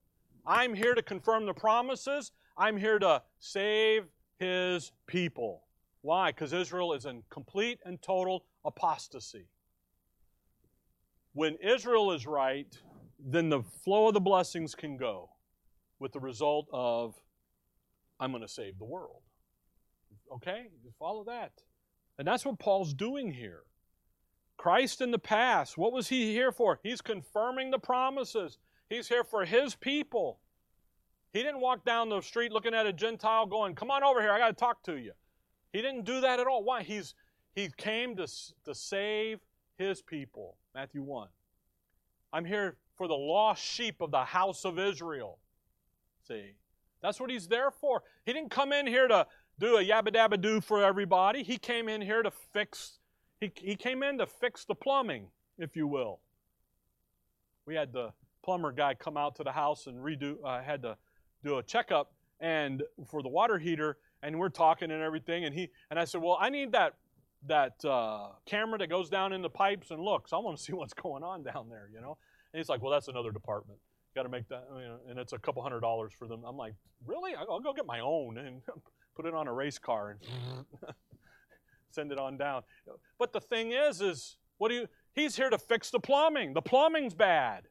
I'm here to confirm the promises. I'm here to save his people. Why? Because Israel is in complete and total apostasy. When Israel is right, then the flow of the blessings can go with the result of, I'm going to save the world. Okay? You follow that. And that's what Paul's doing here. Christ in the past, what was he here for? He's confirming the promises. He's here for his people. He didn't walk down the street looking at a Gentile going, Come on over here, I got to talk to you. He didn't do that at all. Why? He's, he came to, to save his people. Matthew 1. I'm here for the lost sheep of the house of Israel. See? That's what he's there for. He didn't come in here to do a yabba dabba do for everybody. He came in here to fix he, he came in to fix the plumbing, if you will. We had the plumber guy come out to the house and redo, uh, had to do a checkup and for the water heater, and we're talking and everything. And he and I said, well, I need that that uh, camera that goes down in the pipes and looks. I want to see what's going on down there, you know. And he's like, well, that's another department. Got to make that, you know, and it's a couple hundred dollars for them. I'm like, really? I'll go get my own and put it on a race car and mm-hmm. send it on down. But the thing is, is what do you? He's here to fix the plumbing. The plumbing's bad.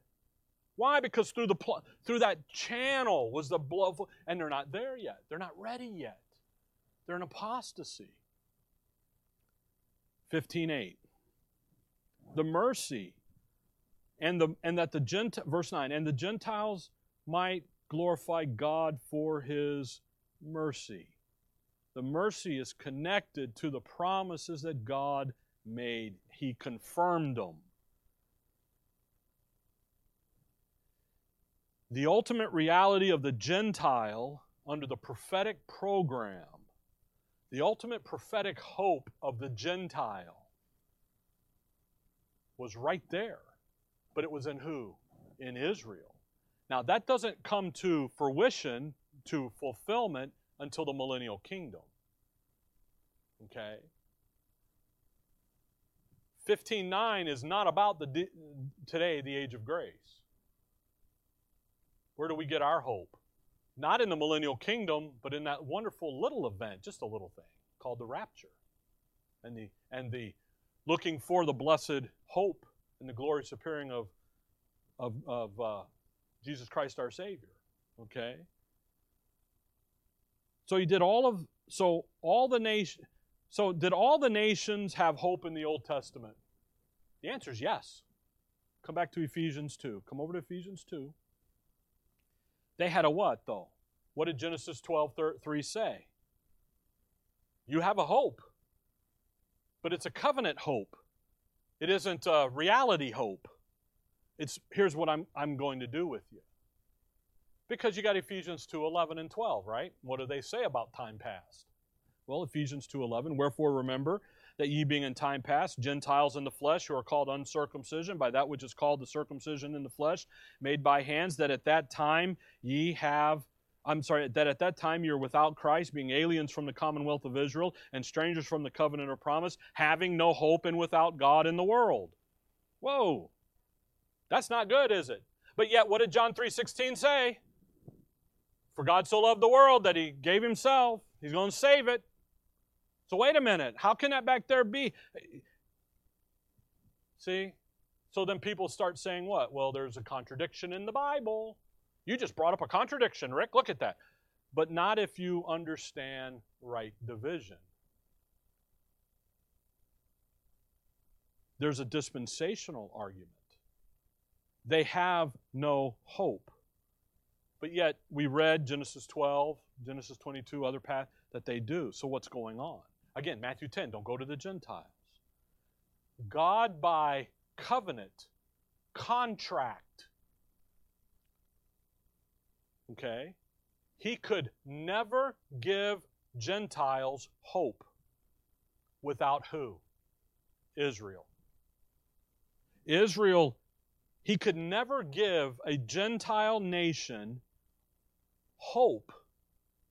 Why? Because through the pl- through that channel was the blood, and they're not there yet. They're not ready yet. They're in apostasy. 15:8. The mercy and the and that the Gent verse 9 and the Gentiles might glorify God for his mercy. The mercy is connected to the promises that God made. He confirmed them. The ultimate reality of the Gentile under the prophetic program, the ultimate prophetic hope of the Gentile was right there. But it was in who? In Israel. Now, that doesn't come to fruition, to fulfillment, until the millennial kingdom. Okay? 15:9 is not about the today the age of grace. Where do we get our hope? Not in the millennial kingdom, but in that wonderful little event, just a little thing called the rapture. And the and the looking for the blessed hope and the glorious appearing of of, of uh, Jesus Christ our Savior. Okay? So he did all of so all the nation so did all the nations have hope in the Old Testament? The answer is yes. Come back to Ephesians 2. Come over to Ephesians 2. They had a what though? What did Genesis 12 3 say? You have a hope. But it's a covenant hope. It isn't a reality hope. It's here's what I'm I'm going to do with you. Because you got Ephesians 2 11 and 12, right? What do they say about time past? Well, Ephesians 2:11, wherefore remember that ye being in time past, Gentiles in the flesh, who are called uncircumcision, by that which is called the circumcision in the flesh, made by hands, that at that time ye have I'm sorry, that at that time you're without Christ, being aliens from the commonwealth of Israel and strangers from the covenant of promise, having no hope and without God in the world. Whoa. That's not good, is it? But yet, what did John 3:16 say? For God so loved the world that he gave himself. He's going to save it. So wait a minute. How can that back there be? See? So then people start saying what? Well, there's a contradiction in the Bible. You just brought up a contradiction, Rick. Look at that. But not if you understand right division. There's a dispensational argument. They have no hope. But yet, we read Genesis 12, Genesis 22, other path that they do. So, what's going on? Again, Matthew 10, don't go to the Gentiles. God, by covenant, contract, okay, he could never give Gentiles hope without who? Israel. Israel, he could never give a Gentile nation hope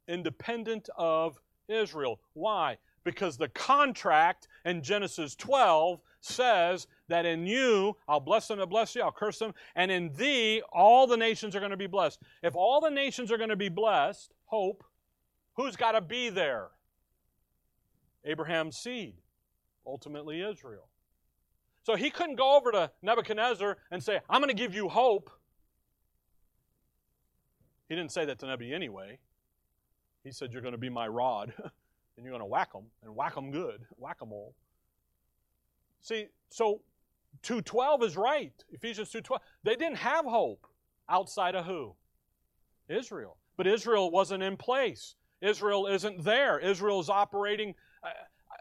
independent of Israel. Why? Because the contract in Genesis 12 says that in you, I'll bless them and bless you, I'll curse them, and in thee, all the nations are going to be blessed. If all the nations are going to be blessed, hope, who's got to be there? Abraham's seed, ultimately Israel. So he couldn't go over to Nebuchadnezzar and say, I'm going to give you hope. He didn't say that to Nebuchadnezzar anyway. He said, You're going to be my rod. and you're going to whack them and whack them good, whack them all. See, so 2:12 is right. Ephesians 2:12. They didn't have hope outside of who? Israel. But Israel wasn't in place. Israel isn't there. Israel is operating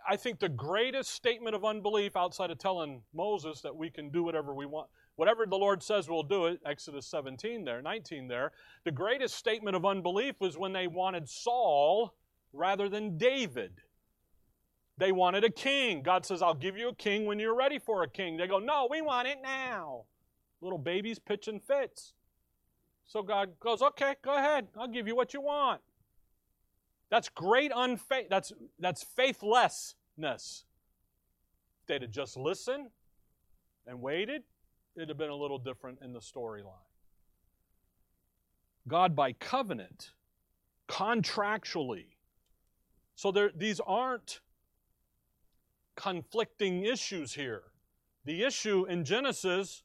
I think the greatest statement of unbelief outside of telling Moses that we can do whatever we want, whatever the Lord says we'll do it, Exodus 17 there, 19 there, the greatest statement of unbelief was when they wanted Saul rather than David. They wanted a king. God says, I'll give you a king when you're ready for a king. They go, No, we want it now. Little babies pitching fits. So God goes, Okay, go ahead. I'll give you what you want. That's great unfaith. That's, that's faithlessness. If they'd have just listened and waited, it'd have been a little different in the storyline. God by covenant, contractually. So there, these aren't conflicting issues here. The issue in Genesis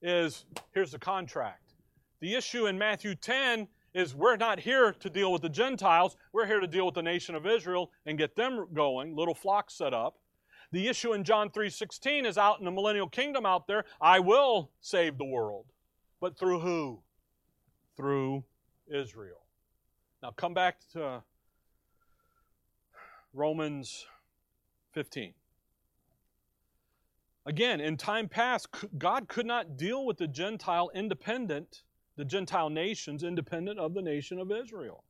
is here's the contract. The issue in Matthew 10 is we're not here to deal with the Gentiles. We're here to deal with the nation of Israel and get them going, little flocks set up. The issue in John 3:16 is out in the millennial kingdom out there, I will save the world. But through who? Through Israel. Now come back to Romans 15. Again, in time past, God could not deal with the Gentile independent the Gentile nations independent of the nation of Israel.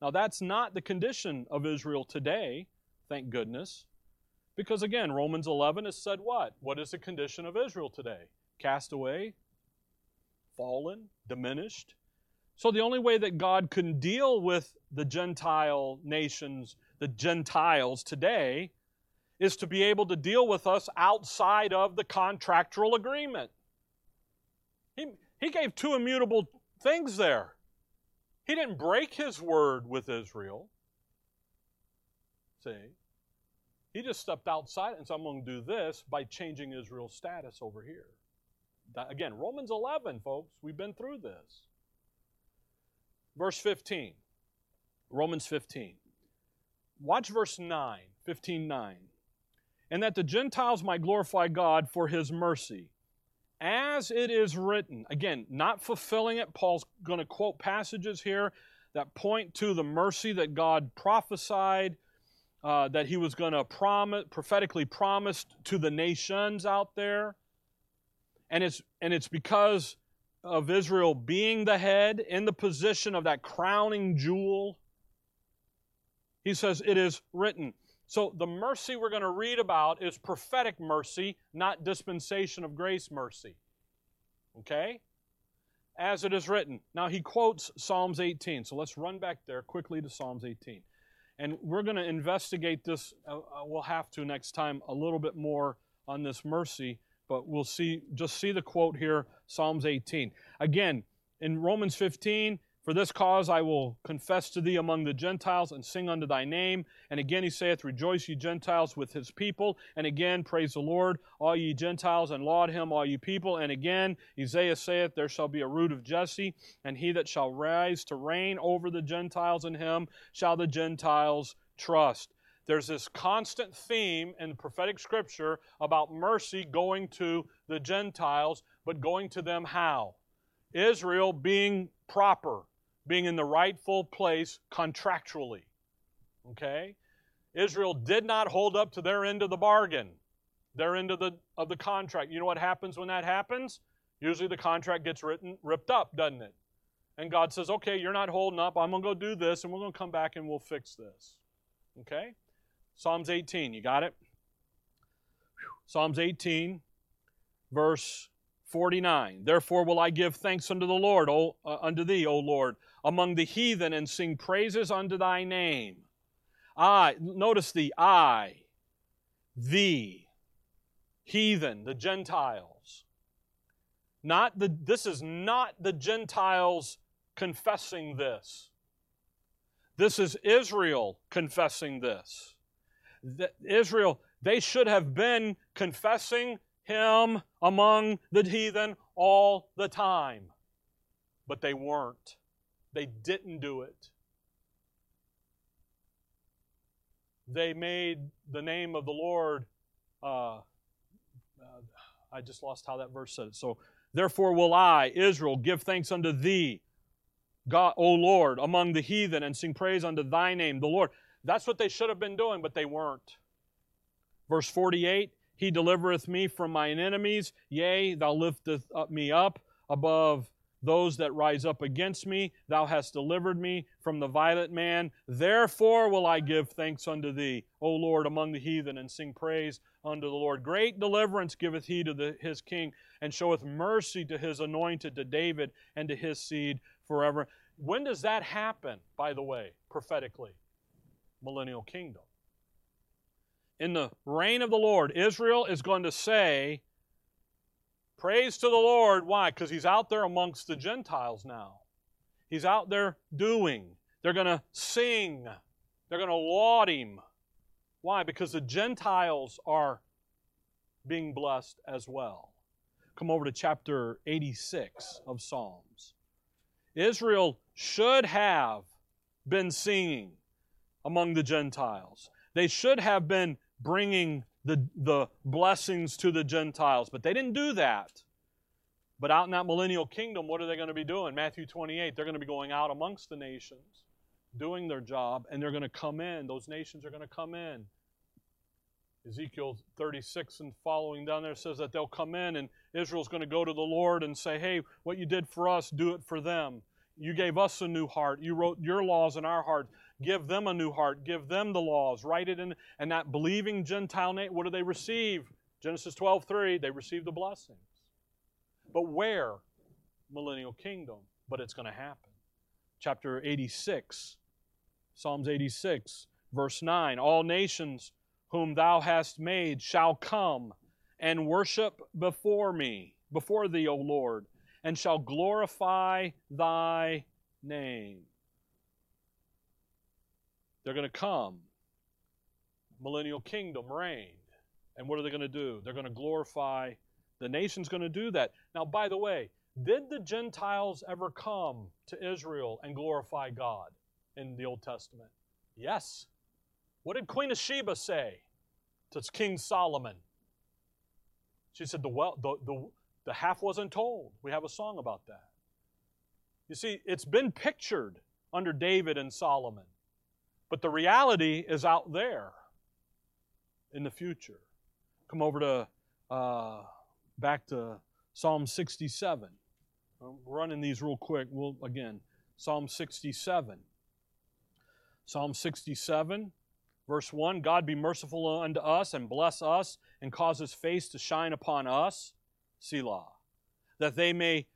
Now, that's not the condition of Israel today, thank goodness. Because again, Romans 11 has said what? What is the condition of Israel today? Cast away, fallen, diminished. So the only way that God can deal with the Gentile nations, the Gentiles today, is to be able to deal with us outside of the contractual agreement. He, he gave two immutable things there. He didn't break his word with Israel. See? He just stepped outside and said, I'm going to do this by changing Israel's status over here. That, again, Romans 11, folks, we've been through this. Verse 15. Romans 15. Watch verse 9, 15 9. And that the Gentiles might glorify God for his mercy as it is written. Again, not fulfilling it. Paul's going to quote passages here that point to the mercy that God prophesied, uh, that he was going to promise, prophetically promised to the nations out there. And it's, and it's because of Israel being the head in the position of that crowning jewel. He says, It is written. So the mercy we're going to read about is prophetic mercy, not dispensation of grace mercy. Okay? As it is written. Now he quotes Psalms 18. So let's run back there quickly to Psalms 18. And we're going to investigate this, uh, uh, we'll have to next time, a little bit more on this mercy, but we'll see, just see the quote here, Psalms 18. Again, in Romans 15, for this cause I will confess to thee among the Gentiles and sing unto thy name. And again he saith, Rejoice, ye Gentiles, with his people. And again, praise the Lord, all ye Gentiles, and laud him, all ye people. And again, Isaiah saith, There shall be a root of Jesse, and he that shall rise to reign over the Gentiles in him shall the Gentiles trust. There's this constant theme in the prophetic scripture about mercy going to the Gentiles, but going to them how? Israel being proper, being in the rightful place contractually. Okay? Israel did not hold up to their end of the bargain, their end of the, of the contract. You know what happens when that happens? Usually the contract gets written, ripped up, doesn't it? And God says, okay, you're not holding up. I'm going to go do this, and we're going to come back and we'll fix this. Okay? Psalms 18, you got it? Psalms 18, verse 49. Therefore will I give thanks unto the Lord, o, uh, unto thee, O Lord, among the heathen, and sing praises unto thy name. I, notice the I, thee, heathen, the Gentiles. Not the, this is not the Gentiles confessing this. This is Israel confessing this. The, Israel, they should have been confessing him among the heathen all the time. But they weren't. They didn't do it. they made the name of the Lord. Uh, uh, I just lost how that verse said it. So, therefore will I, Israel, give thanks unto thee, God, O Lord, among the heathen, and sing praise unto thy name, the Lord. That's what they should have been doing, but they weren't. Verse 48 He delivereth me from mine enemies, yea, thou lifteth up me up above those that rise up against me. Thou hast delivered me from the violent man. Therefore will I give thanks unto thee, O Lord, among the heathen, and sing praise unto the Lord. Great deliverance giveth he to the, his king, and showeth mercy to his anointed, to David, and to his seed forever. When does that happen, by the way, prophetically? Millennial kingdom. In the reign of the Lord, Israel is going to say, Praise to the Lord. Why? Because he's out there amongst the Gentiles now. He's out there doing. They're going to sing. They're going to laud him. Why? Because the Gentiles are being blessed as well. Come over to chapter 86 of Psalms. Israel should have been singing among the Gentiles. They should have been bringing the, the blessings to the Gentiles, but they didn't do that. But out in that millennial kingdom, what are they going to be doing? Matthew 28, they're going to be going out amongst the nations, doing their job, and they're going to come in. Those nations are going to come in. Ezekiel 36 and following down there says that they'll come in and Israel's going to go to the Lord and say, Hey, what you did for us, do it for them. You gave us a new heart. You wrote your laws in our heart. Give them a new heart. Give them the laws. Write it in. And that believing Gentile name, what do they receive? Genesis 12 3, they receive the blessings. But where? Millennial kingdom. But it's going to happen. Chapter 86, Psalms 86, verse 9 All nations whom thou hast made shall come and worship before me, before thee, O Lord, and shall glorify thy name. They're going to come. Millennial kingdom reign. And what are they going to do? They're going to glorify. The nation's going to do that. Now, by the way, did the Gentiles ever come to Israel and glorify God in the Old Testament? Yes. What did Queen of Sheba say to King Solomon? She said, the, well, the, the, the half wasn't told. We have a song about that. You see, it's been pictured under David and Solomon. But the reality is out there in the future. Come over to uh, back to Psalm 67. I'm running these real quick. We'll again, Psalm 67. Psalm 67, verse 1 God be merciful unto us and bless us and cause his face to shine upon us, Selah, that they may,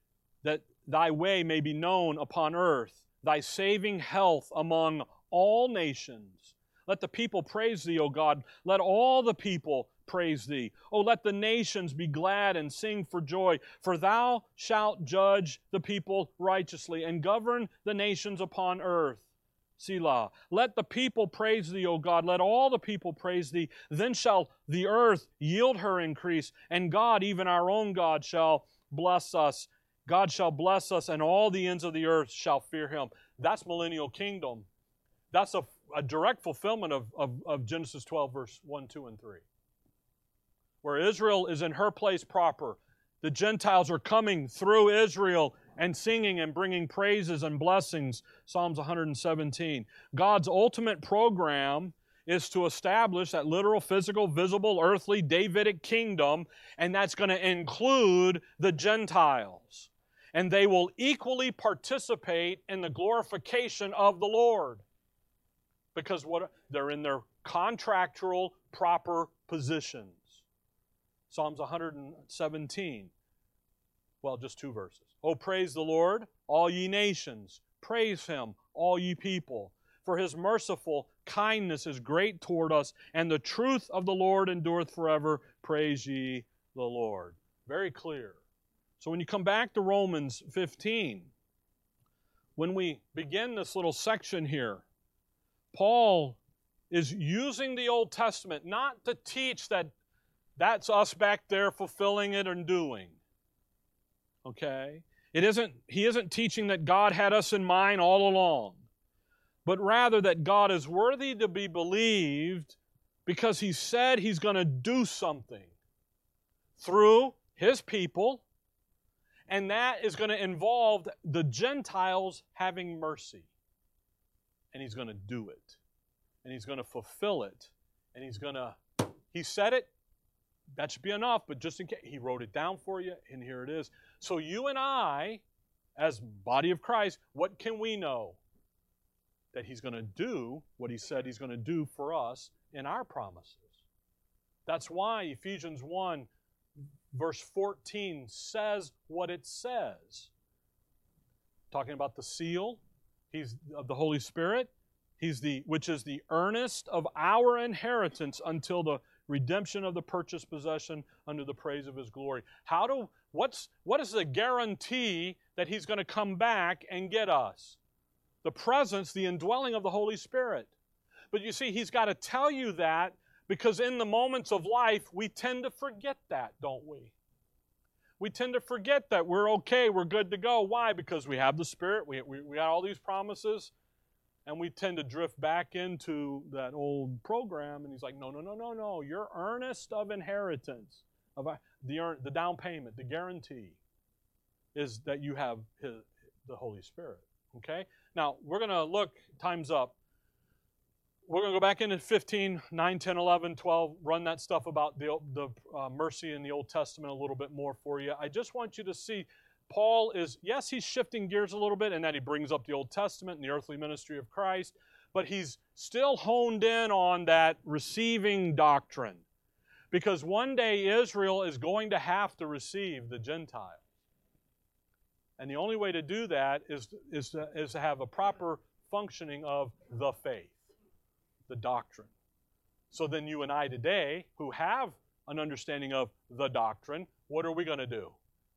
that thy way may be known upon earth, thy saving health among all nations. Let the people praise thee, O God. Let all the people praise thee. Oh, let the nations be glad and sing for joy, for thou shalt judge the people righteously and govern the nations upon earth. Selah. Let the people praise thee, O God. Let all the people praise thee. Then shall the earth yield her increase, and God, even our own God, shall bless us. God shall bless us, and all the ends of the earth shall fear him. That's millennial kingdom. That's a, a direct fulfillment of, of, of Genesis 12, verse 1, 2, and 3. Where Israel is in her place proper. The Gentiles are coming through Israel and singing and bringing praises and blessings. Psalms 117. God's ultimate program is to establish that literal, physical, visible, earthly, Davidic kingdom, and that's going to include the Gentiles. And they will equally participate in the glorification of the Lord because what they're in their contractual proper positions. Psalms 117. Well, just two verses. Oh, praise the Lord, all ye nations. Praise him, all ye people. For his merciful kindness is great toward us, and the truth of the Lord endureth forever. Praise ye the Lord. Very clear. So when you come back to Romans 15, when we begin this little section here, Paul is using the Old Testament not to teach that that's us back there fulfilling it and doing. Okay? It isn't, he isn't teaching that God had us in mind all along. but rather that God is worthy to be believed because He said He's going to do something through His people, and that is going to involve the Gentiles having mercy. And He's going to do it, and He's going to fulfill it, and He's going to, He said it, that should be enough, but just in case, He wrote it down for you, and here it is. So you and I, as body of Christ, what can we know? That He's going to do what He said He's going to do for us in our promises. That's why Ephesians 1, verse 14, says what it says. Talking about the seal he's of the Holy Spirit, he's the which is the earnest of our inheritance until the redemption of the purchased possession under the praise of his glory. How do what's what is the guarantee that he's going to come back and get us? The presence, the indwelling of the Holy Spirit. But you see, he's got to tell you that because in the moments of life, we tend to forget that, don't we? We tend to forget that we're okay, we're good to go. Why? Because we have the Spirit, we, we, we got all these promises, and we tend to drift back into that old program. And he's like, no, no, no, no, no. You're earnest of inheritance, of uh, the, the down payment, the guarantee is that you have his, the Holy Spirit. Okay? Now, we're going to look, time's up we're going to go back into 15, 9, 10, 11, 12, run that stuff about the, the uh, mercy in the Old Testament a little bit more for you. I just want you to see Paul is, yes, he's shifting gears a little bit in that he brings up the Old Testament and the earthly ministry of Christ, but he's still honed in on that receiving doctrine. Because one day Israel is going to have to receive the Gentiles. And the only way to do that is, is, to, is to have a proper functioning of the faith the doctrine. So then, you and I today, who have an understanding of the doctrine, what are we going to do?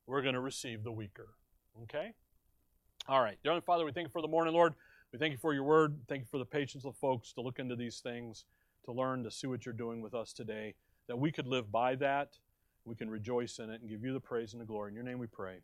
We're going to receive the weaker. Okay? All right. Dear Heavenly Father, we thank you for the morning, Lord. We thank you for your word. Thank you for the patience of folks to look into these things, to learn, to see what you're doing with us today, that we could live by that. We can rejoice in it and give you the praise and the glory. In your name we pray.